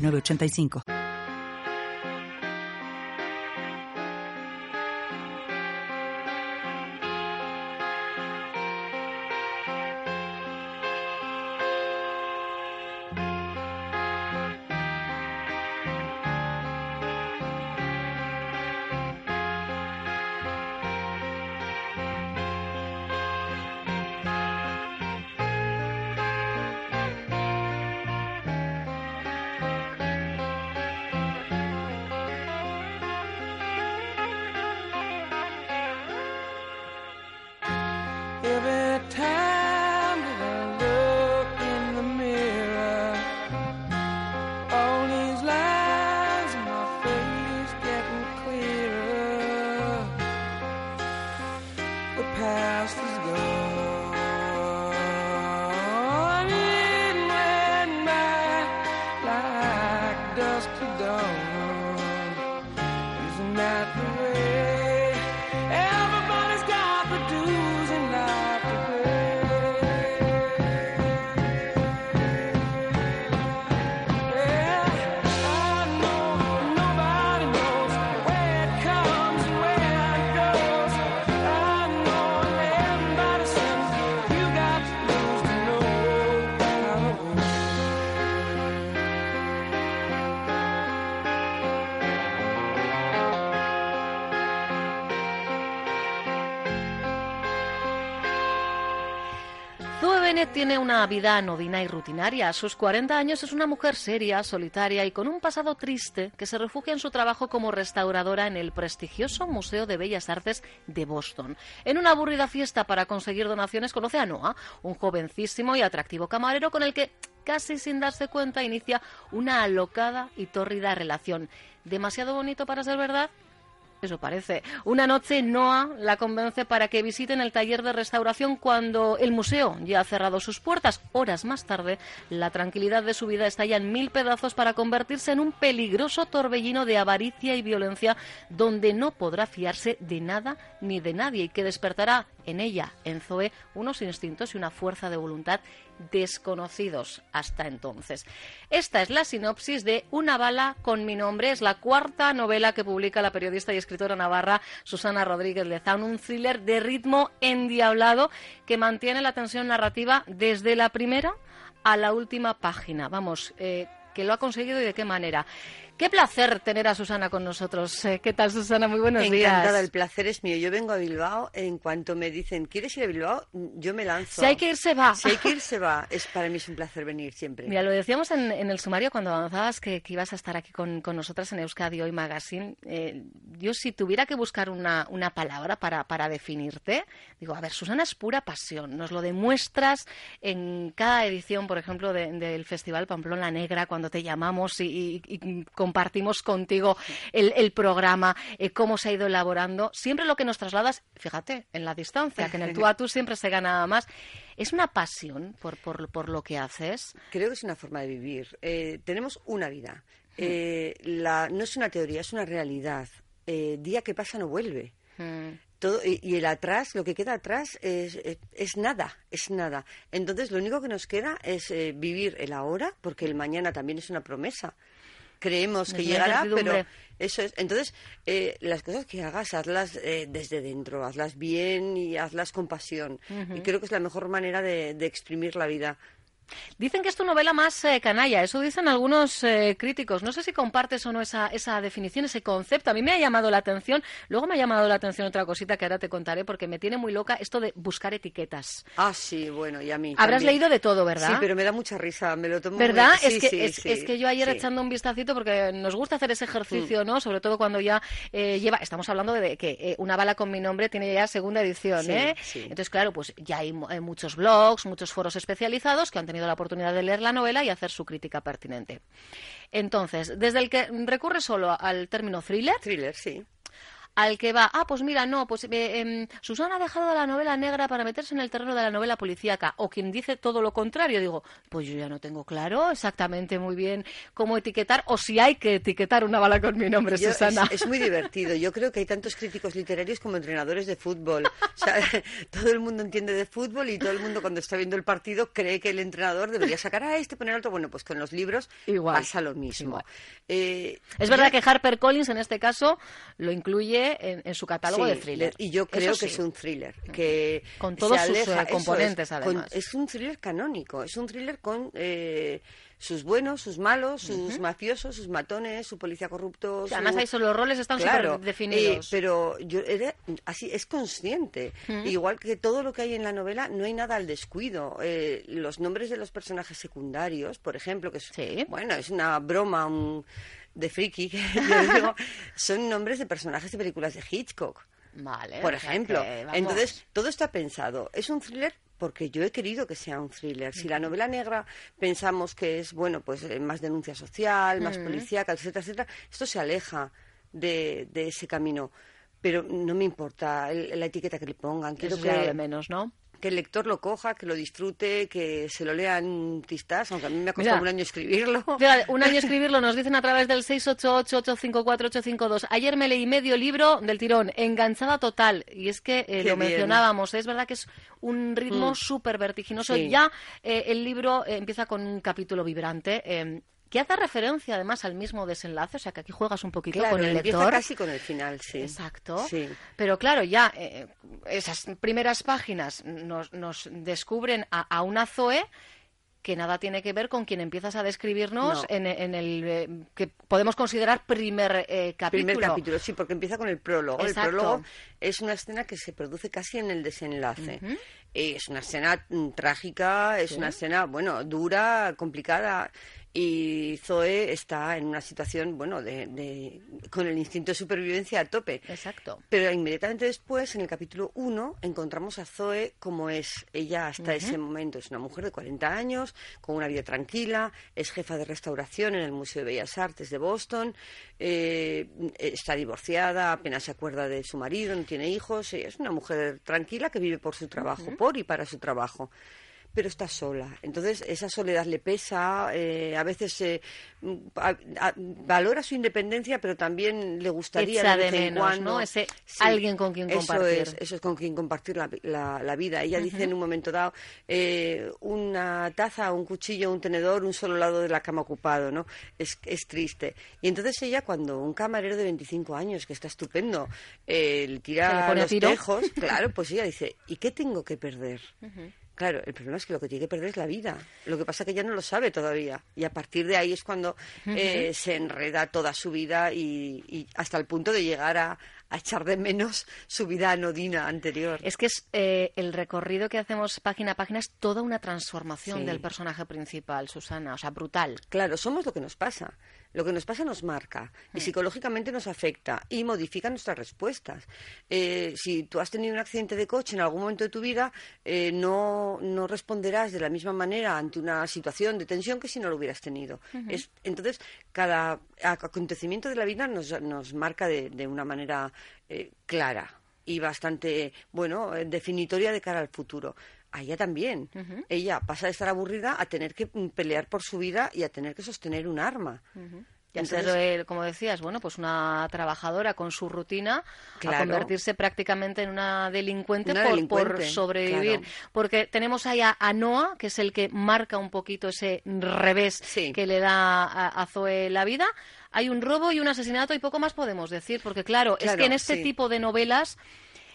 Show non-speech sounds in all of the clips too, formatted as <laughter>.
985. Tiene una vida anodina y rutinaria. A sus 40 años es una mujer seria, solitaria y con un pasado triste que se refugia en su trabajo como restauradora en el prestigioso Museo de Bellas Artes de Boston. En una aburrida fiesta para conseguir donaciones conoce a Noah, un jovencísimo y atractivo camarero con el que casi sin darse cuenta inicia una alocada y tórrida relación. ¿Demasiado bonito para ser verdad? Eso parece. Una noche Noah la convence para que visiten el taller de restauración cuando el museo ya ha cerrado sus puertas. Horas más tarde, la tranquilidad de su vida estalla en mil pedazos para convertirse en un peligroso torbellino de avaricia y violencia donde no podrá fiarse de nada ni de nadie y que despertará en ella, en Zoe, unos instintos y una fuerza de voluntad desconocidos hasta entonces. Esta es la sinopsis de Una bala con mi nombre. Es la cuarta novela que publica la periodista y escritora navarra Susana Rodríguez Lezán, un thriller de ritmo endiablado que mantiene la tensión narrativa desde la primera a la última página. Vamos, eh, que lo ha conseguido y de qué manera. Qué placer tener a Susana con nosotros. Eh, ¿Qué tal, Susana? Muy buenos días. Encantada, el placer es mío. Yo vengo a Bilbao, en cuanto me dicen, ¿quieres ir a Bilbao? Yo me lanzo. Si hay que ir, se va. Si hay que ir, se va. Es, para mí es un placer venir siempre. Mira, lo decíamos en, el sumario cuando avanzabas que, ibas a estar aquí con, nosotras en Euskadi Hoy Magazine. Eh, yo si tuviera que buscar una, palabra para, definirte, digo, a ver, Susana es pura pasión. Nos lo demuestras en cada edición, por ejemplo, del Festival Pamplona Negra, cuando te llamamos y, y, compartimos contigo el, programa, eh, cómo se ha ido elaborando. Siempre lo que nos trasladas, fíjate, en la distancia, que en el tú a tú siempre se gana más. ¿Es una pasión por, por, lo que haces? Creo que es una forma de vivir. Eh, tenemos una vida. Hmm. Eh, la, no es una teoría, es una realidad. día que pasa no vuelve. Hmm. Todo, y, el atrás, lo que queda atrás es, es, nada, es nada. Entonces, lo único que nos queda es vivir el ahora, porque el mañana también es una promesa creemos que llegará, pero eso es. Entonces, eh, las cosas que hagas, hazlas eh, desde dentro, hazlas bien y hazlas con pasión. Y creo que es la mejor manera de, de exprimir la vida. Dicen que es tu novela más eh, canalla, eso dicen algunos eh, críticos. No sé si compartes o no esa, esa definición, ese concepto. A mí me ha llamado la atención. Luego me ha llamado la atención otra cosita que ahora te contaré porque me tiene muy loca esto de buscar etiquetas. Ah, sí, bueno, y a mí. Habrás leído de todo, ¿verdad? Sí, pero me da mucha risa, me lo tomo ¿Verdad? es, que, es, que yo ayer echando un vistacito porque nos gusta hacer ese ejercicio, mm. ¿no? Sobre todo cuando ya eh, lleva, estamos hablando de que una bala con mi nombre tiene ya segunda edición, ¿eh? Entonces, claro, pues ya hay muchos blogs, muchos foros especializados que han tenido la oportunidad de leer la novela y hacer su crítica pertinente. Entonces, desde el que recurre solo al término thriller. Thriller, sí al que va, ah, pues mira, no, pues eh, em, Susana ha dejado la novela negra para meterse en el terreno de la novela policíaca, o quien dice todo lo contrario, digo, pues yo ya no tengo claro exactamente muy bien cómo etiquetar, o si hay que etiquetar una bala con mi nombre, Susana. Es, muy divertido, yo creo que hay tantos críticos literarios como entrenadores de fútbol. O sea, <laughs> todo el mundo entiende de fútbol y todo el mundo cuando está viendo el partido cree que el entrenador debería sacar a este, poner otro. Bueno, pues con los libros pasa lo mismo. Eh, es verdad que Harper Collins en este caso lo incluye en, su catálogo de thriller. Y yo creo que es un thriller. Que con todos sus eh, componentes, además. es un thriller canónico, es un thriller con. Eh, sus buenos, sus malos, sus mafiosos, sus matones, su policía corrupto. Además, ahí son, los roles están claro, definidos. Eh, pero yo era, así es consciente. Igual que todo lo que hay en la novela, no hay nada al descuido. los nombres de los personajes secundarios, por ejemplo, que es, bueno, es una broma, un de friki, que <laughs> yo digo, son nombres de personajes de películas de Hitchcock. Vale. Por ejemplo. Entonces, todo está pensado. Es un thriller porque yo he querido que sea un thriller. Si la novela negra pensamos que es, bueno, pues eh, más denuncia social, más policíaca, etcétera, etcétera, esto se aleja de, de ese camino. Pero no me importa la etiqueta que le pongan. Quiero que... de menos, ¿no? Que el lector lo coja, que lo disfrute, que se lo lea en tistas, aunque a mí me ha costado un año escribirlo. un año <laughs> escribirlo, nos dicen a través del 688-854-852. Ayer me leí medio libro del tirón, enganchada total. Y es que eh, lo mencionábamos, es verdad que es un ritmo mm. súper vertiginoso. Ya eh, el libro eh, empieza con un capítulo vibrante que hace referencia además al mismo desenlace, o sea que aquí juegas un poquito con el lector. casi con el final, sí. Exacto. Pero claro, ya eh, esas primeras páginas nos, nos descubren a, una Zoe que nada tiene que ver con quien empiezas a describirnos en, el eh, que podemos considerar primer eh, capítulo. Primer capítulo, sí, porque empieza con el prólogo. El prólogo es una escena que se produce casi en el desenlace. Es una escena mm, trágica, es una escena, bueno, dura, complicada y Zoe está en una situación, bueno, de, con el instinto de supervivencia a tope. Exacto. Pero inmediatamente después, en el capítulo 1, encontramos a Zoe como es ella hasta ese momento. Es una mujer de 40 años, con una vida tranquila, es jefa de restauración en el Museo de Bellas Artes de Boston, eh, está divorciada, apenas se acuerda de su marido, no tiene hijos, es una mujer tranquila que vive por su trabajo, por y para su trabajo pero está sola. Entonces, esa soledad le pesa, eh, a veces eh, valora su independencia, pero también le gustaría de, vez en cuando, Ese alguien con quien compartir. Eso es, eso es con quien compartir la, la, vida. Ella dice en un momento dado, eh, una taza, un cuchillo, un tenedor, un solo lado de la cama ocupado, ¿no? Es, es triste. Y entonces ella, cuando un camarero de 25 años, que está estupendo, le tira los tejos, <laughs> claro, pues ella dice, ¿y qué tengo que perder? Claro, el problema es que lo que tiene que perder es la vida. Lo que pasa es que ella no lo sabe todavía. Y a partir de ahí es cuando eh, se enreda toda su vida y, hasta el punto de llegar a, echar de menos su vida anodina anterior. Es que es eh, el recorrido que hacemos página a página es toda una transformación del personaje principal, Susana, o sea, brutal. Claro, somos lo que nos pasa. Lo que nos pasa nos marca y mm. psicológicamente nos afecta y modifica nuestras respuestas. Eh, si tú has tenido un accidente de coche en algún momento de tu vida, eh, no, no, responderás de la misma manera ante una situación de tensión que si no lo hubieras tenido. es, entonces, cada acontecimiento de la vida nos, nos marca de, de una manera eh, clara y bastante, bueno, definitoria de cara al futuro a ella también. Ella pasa de estar aburrida a tener que mm, pelear por su vida y a tener que sostener un arma. Y a ser, como decías, bueno, pues una trabajadora con su rutina a convertirse prácticamente en una delincuente, por, sobrevivir. Porque tenemos ahí a, Noah, que es el que marca un poquito ese revés que le da a, Zoe la vida. Hay un robo y un asesinato y poco más podemos decir, porque claro, es que en este tipo de novelas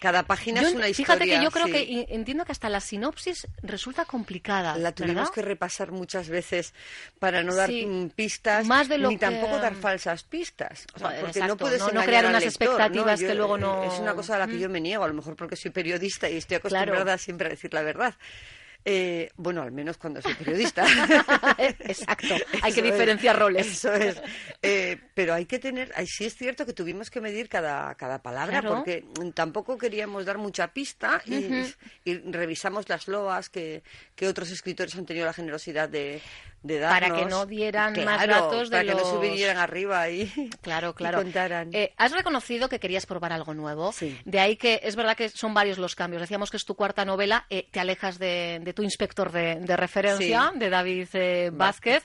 cada página es una historia. Fíjate que yo creo que entiendo que hasta la sinopsis resulta complicada. La tuvimos que repasar muchas veces para no dar mm, pistas Más de lo ni tampoco dar falsas pistas. porque no puedes no, crear unas expectativas que luego no. Es una cosa a la que yo me niego, a lo mejor porque soy periodista y estoy acostumbrada siempre a decir la verdad. Eh, bueno, al menos cuando soy periodista. <laughs> Exacto. Hay que diferenciar roles. Eso es. Eh, pero hay que tener, sí es cierto que tuvimos que medir cada, cada palabra porque tampoco queríamos dar mucha pista y, revisamos las loas que, que otros escritores han tenido la generosidad de, para que no dieran más datos de para que no subieran arriba y, <laughs> claro, claro. contaran. Eh, has reconocido que querías probar algo nuevo. De ahí que es verdad que son varios los cambios. Decíamos que es tu cuarta novela, eh, te alejas de, tu inspector de, referencia, de David eh, Vázquez,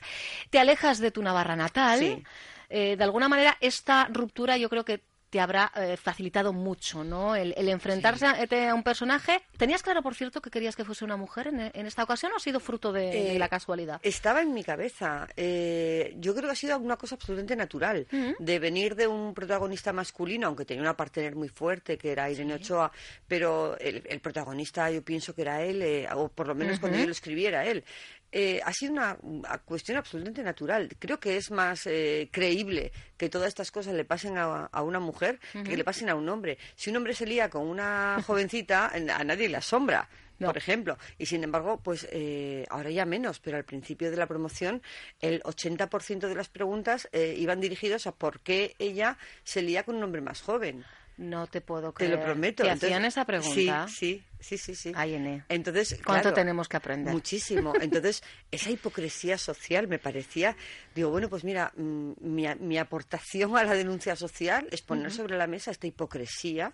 te alejas de tu Navarra natal. de alguna manera, esta ruptura yo creo que te habrá eh, facilitado mucho, ¿no? El, enfrentarse a, un personaje. ¿Tenías claro, por cierto, que querías que fuese una mujer en, esta ocasión o ha sido fruto de, la eh, casualidad? Estaba en mi cabeza. Eh, yo creo que ha sido una cosa absolutamente natural. De venir de un protagonista masculino, aunque tenía una partner muy fuerte, que era Irene Ochoa, pero el, protagonista yo pienso que era él, o por lo menos cuando yo lo escribiera él. Eh, ha sido una, cuestión absolutamente natural. Creo que es más eh, creíble que todas estas cosas le pasen a, una mujer que le pasen a un hombre. Si un hombre se lía con una <laughs> jovencita, a nadie le asombra. por ejemplo. Y sin embargo, pues eh, ahora ya menos, pero al principio de la promoción el 80% de las preguntas iban dirigidas a por qué ella se lía con un hombre más joven. No te puedo creer. Te lo prometo. ¿Te hacían esa pregunta? Sí, sí, sí, sí. Ene. Entonces, ¿Cuánto tenemos que aprender? Muchísimo. <laughs> Entonces, esa hipocresía social me parecía, digo, bueno, pues mira, mm, mi, aportación a la denuncia social es poner sobre la mesa esta hipocresía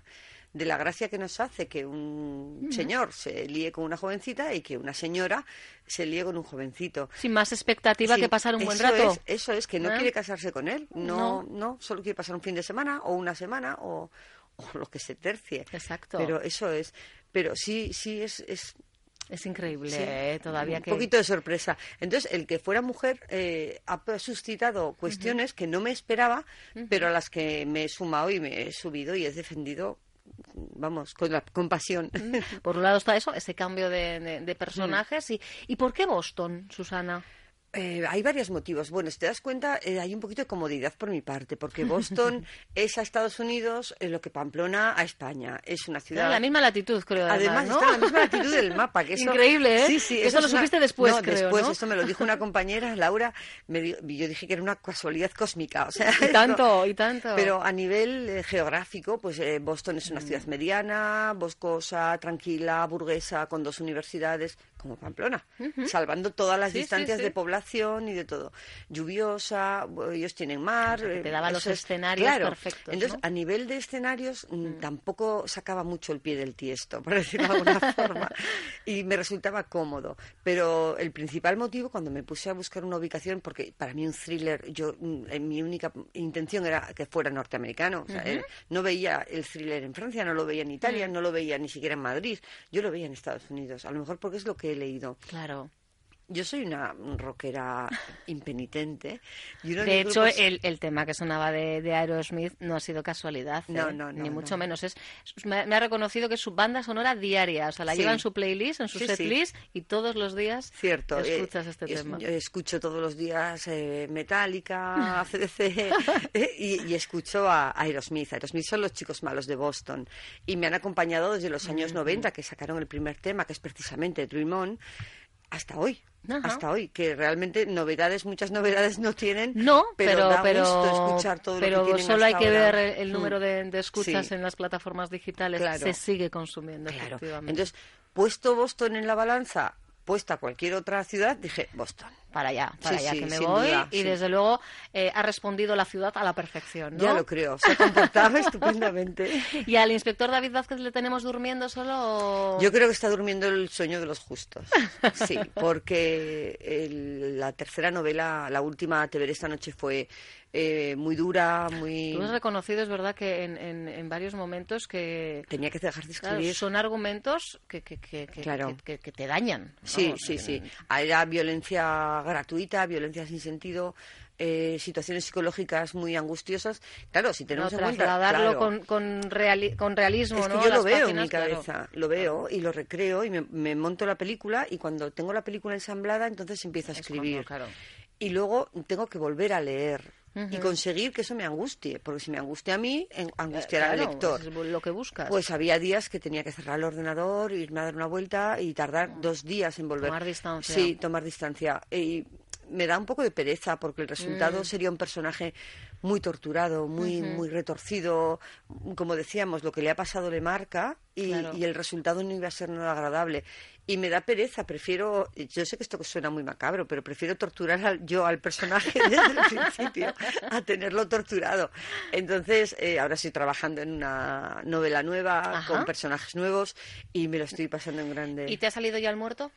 de la gracia que nos hace que un señor se líe con una jovencita y que una señora se líe con un jovencito. Sin más expectativa que pasar un buen rato. Es, eso es, que no ¿Eh? quiere casarse con él. No, no, solo quiere pasar un fin de semana o una semana o, lo que se tercie. Exacto. Pero eso es. Pero sí, sí es, es es increíble, ¿eh? todavía que... Un poquito de sorpresa. Entonces, el que fuera mujer eh, ha suscitado cuestiones que no me esperaba, pero a las que me he sumado y me he subido y he defendido vamos, con la compasión. Por un lado está eso, ese cambio de, personajes. Y, ¿Y por qué Boston, Susana? Eh, hay varios motivos. Bueno, si te das cuenta, eh, hay un poquito de comodidad por mi parte, porque <laughs> Boston es a Estados Unidos eh, lo que Pamplona a España. Es una ciudad. En la misma latitud, creo. Además, está en la misma latitud del mapa. Que <laughs> Increíble, ¿eh? Sí, sí. Eso, lo supiste después, no, creo, después. Esto me lo dijo una compañera, Laura. Me yo dije que era una casualidad cósmica. O sea, <laughs> y tanto, y tanto. Pero a nivel geográfico, pues Boston es una ciudad mm. mediana, boscosa, tranquila, burguesa, con dos universidades como Pamplona, salvando todas las distancias de población y de todo. Lluviosa, ellos tienen mar. te daba los escenarios perfectos. Entonces, a nivel de escenarios, mm. tampoco sacaba mucho el pie del tiesto, <laughs> por decirlo de alguna <laughs> forma, y me resultaba cómodo. Pero el principal motivo, cuando me puse a buscar una ubicación, porque para mí un thriller, yo mm, mi única intención era que fuera norteamericano. Eh, no veía el thriller en Francia, no lo veía en Italia, no lo veía ni siquiera en Madrid, yo lo veía en Estados Unidos. A lo mejor porque es lo que Claro. Yo soy una rockera impenitente. de hecho, el, el, tema que sonaba de, de, Aerosmith no ha sido casualidad, no, ¿eh? no, ni mucho menos. Es, me, ha reconocido que es su banda sonora diaria, o sea, la lleva en su playlist, en su setlist, y todos los días Cierto, eh, escuchas este tema. Yo escucho todos los días eh, Metallica, <laughs> ACDC, eh, y, escucho a Aerosmith. Aerosmith son los chicos malos de Boston, y me han acompañado desde los años 90, que sacaron el primer tema, que es precisamente Dream On, hasta hoy hasta hoy, que realmente novedades, muchas novedades no tienen, no, pero, pero, escuchar todo pero lo que solo hay que ver el, número de, escuchas en las plataformas digitales, se sigue consumiendo efectivamente. Entonces, puesto Boston en la balanza, puesta cualquier otra ciudad, dije Boston. Para allá, para allá que me voy. y desde luego eh, ha respondido la ciudad a la perfección. ¿no? Ya lo creo, se comportaba <laughs> estupendamente. ¿Y al inspector David Vázquez le tenemos durmiendo solo? Yo creo que está durmiendo el sueño de los justos. Sí, porque la tercera novela, la última, Te veré esta noche, fue eh, muy dura, muy... Tú has reconocido, es verdad, que en, en, varios momentos que... Tenía que dejar de escribir. son argumentos que, que, que, que, te dañan. Sí, sí, sí. Era violencia gratuita, violencia sin sentido, eh, situaciones psicológicas muy angustiosas. Claro, si tenemos no, en cuenta... Trasladarlo con, con, con, realismo, es que yo lo veo en mi cabeza, lo veo y lo recreo y me, monto la película y cuando tengo la película ensamblada entonces empiezo a escribir. Y luego tengo que volver a leer y conseguir que eso me angustie, porque si me angustia a mí, angustiará al lector. Es lo que buscas. Pues había días que tenía que cerrar el ordenador, irme a dar una vuelta y tardar dos días en volver. Tomar distancia. Sí, tomar distancia. Y me da un poco de pereza porque el resultado Mm. sería un personaje muy torturado, muy, muy retorcido. Como decíamos, lo que le ha pasado le marca y, Claro. y el resultado no iba a ser nada agradable. Y me da pereza, prefiero, yo sé que esto suena muy macabro, pero prefiero torturar al- yo al personaje <laughs> desde el principio a tenerlo torturado. Entonces, eh, ahora estoy trabajando en una novela nueva Ajá. con personajes nuevos y me lo estoy pasando en grande. ¿Y te ha salido ya el muerto?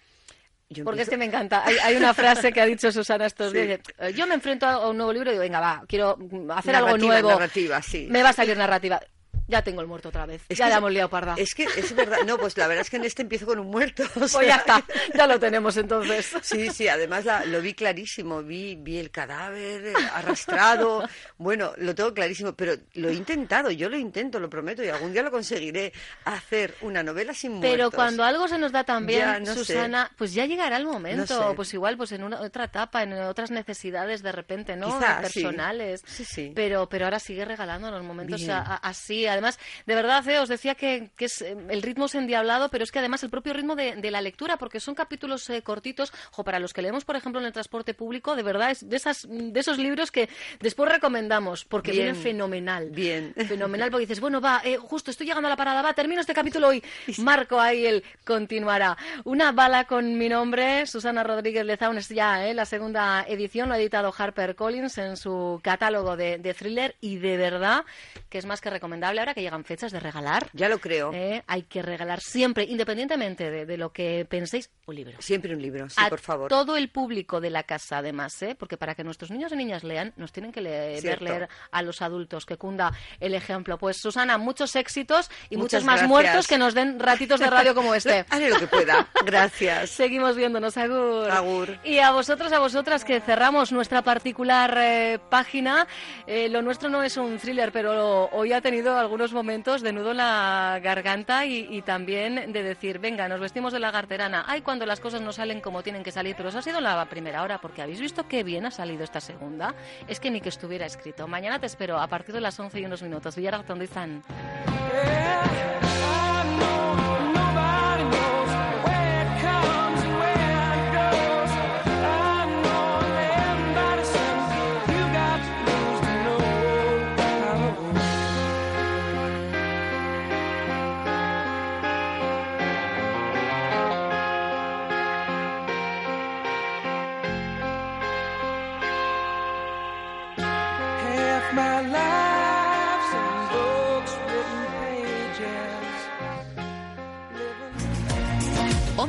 Yo Porque es que me encanta. Hay, hay una frase que ha dicho Susana estos Sí. días. "Eh, Yo me enfrento a un nuevo libro y digo, venga, va, quiero mm, hacer algo nuevo. narrativa, sí. Me va a salir narrativa. Ya tengo el muerto otra vez. Es ya que la hemos liado parda. Es que es verdad. No, pues la verdad es que en este empiezo con un muerto. o Pues ya está, ya lo tenemos entonces. Sí, sí, además la- lo vi clarísimo, vi, vi el cadáver arrastrado, bueno, lo tengo clarísimo, pero lo he intentado, yo lo intento, lo prometo, y algún día lo conseguiré hacer una novela sin muertos. Pero cuando algo se nos da tan bien, sé. Susana, pues ya llegará el momento. No sé. Pues igual, pues en una, otra etapa, en otras necesidades de repente, ¿no? Quizá. Personales. Sí, sí. Pero, pero ahora sigue regalando los momentos a- a- así. Además, de verdad, eh, os decía que, que es, eh, el ritmo es endiablado, pero es que además el propio ritmo de, de la lectura, porque son capítulos eh, cortitos, o para los que leemos, por ejemplo, en el transporte público, de verdad, es de, esas, de esos libros que después recomendamos, porque Bien. vienen fenomenal. Bien. <laughs> Fenomenal, porque dices, bueno, va, eh, justo estoy llegando a la parada, va, termino este capítulo hoy. Marco ahí el continuará. Una bala con mi nombre, Susana Rodríguez Lezaun, es ya la segunda edición, lo ha editado Harper Collins en su catálogo de, de thriller y de verdad que es más que recomendable ahora que llegan fechas de regalar. Ya lo creo. eh, hay que regalar siempre, independientemente de, de lo que penséis, un libro. Siempre un libro, sí, a por favor. todo el público de la casa, además, ¿eh? porque para que nuestros niños y niñas lean, nos tienen que le- ver leer a los adultos, que cunda el ejemplo. Pues Susana, muchos éxitos y Muchas muchos más gracias. muertos que nos den ratitos de radio como <laughs> este. Haré lo que pueda. Gracias. <laughs> Seguimos viéndonos, Agur. Agur. Y a vosotros, a vosotras, que cerramos nuestra particular eh, página. Eh, lo nuestro no es un thriller, pero hoy ha tenido algunos momentos de nudo en la garganta y, y también de decir, venga, nos vestimos de la garterana. Ay, cuando las cosas no salen como tienen que salir, pero eso ha sido la primera hora, porque habéis visto qué bien ha salido esta segunda. Es que ni que estuviera escrito. Mañana te espero a partir de las 11 y unos minutos. Villar, ¿dónde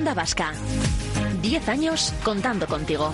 Onda Vasca. 10 años contando contigo.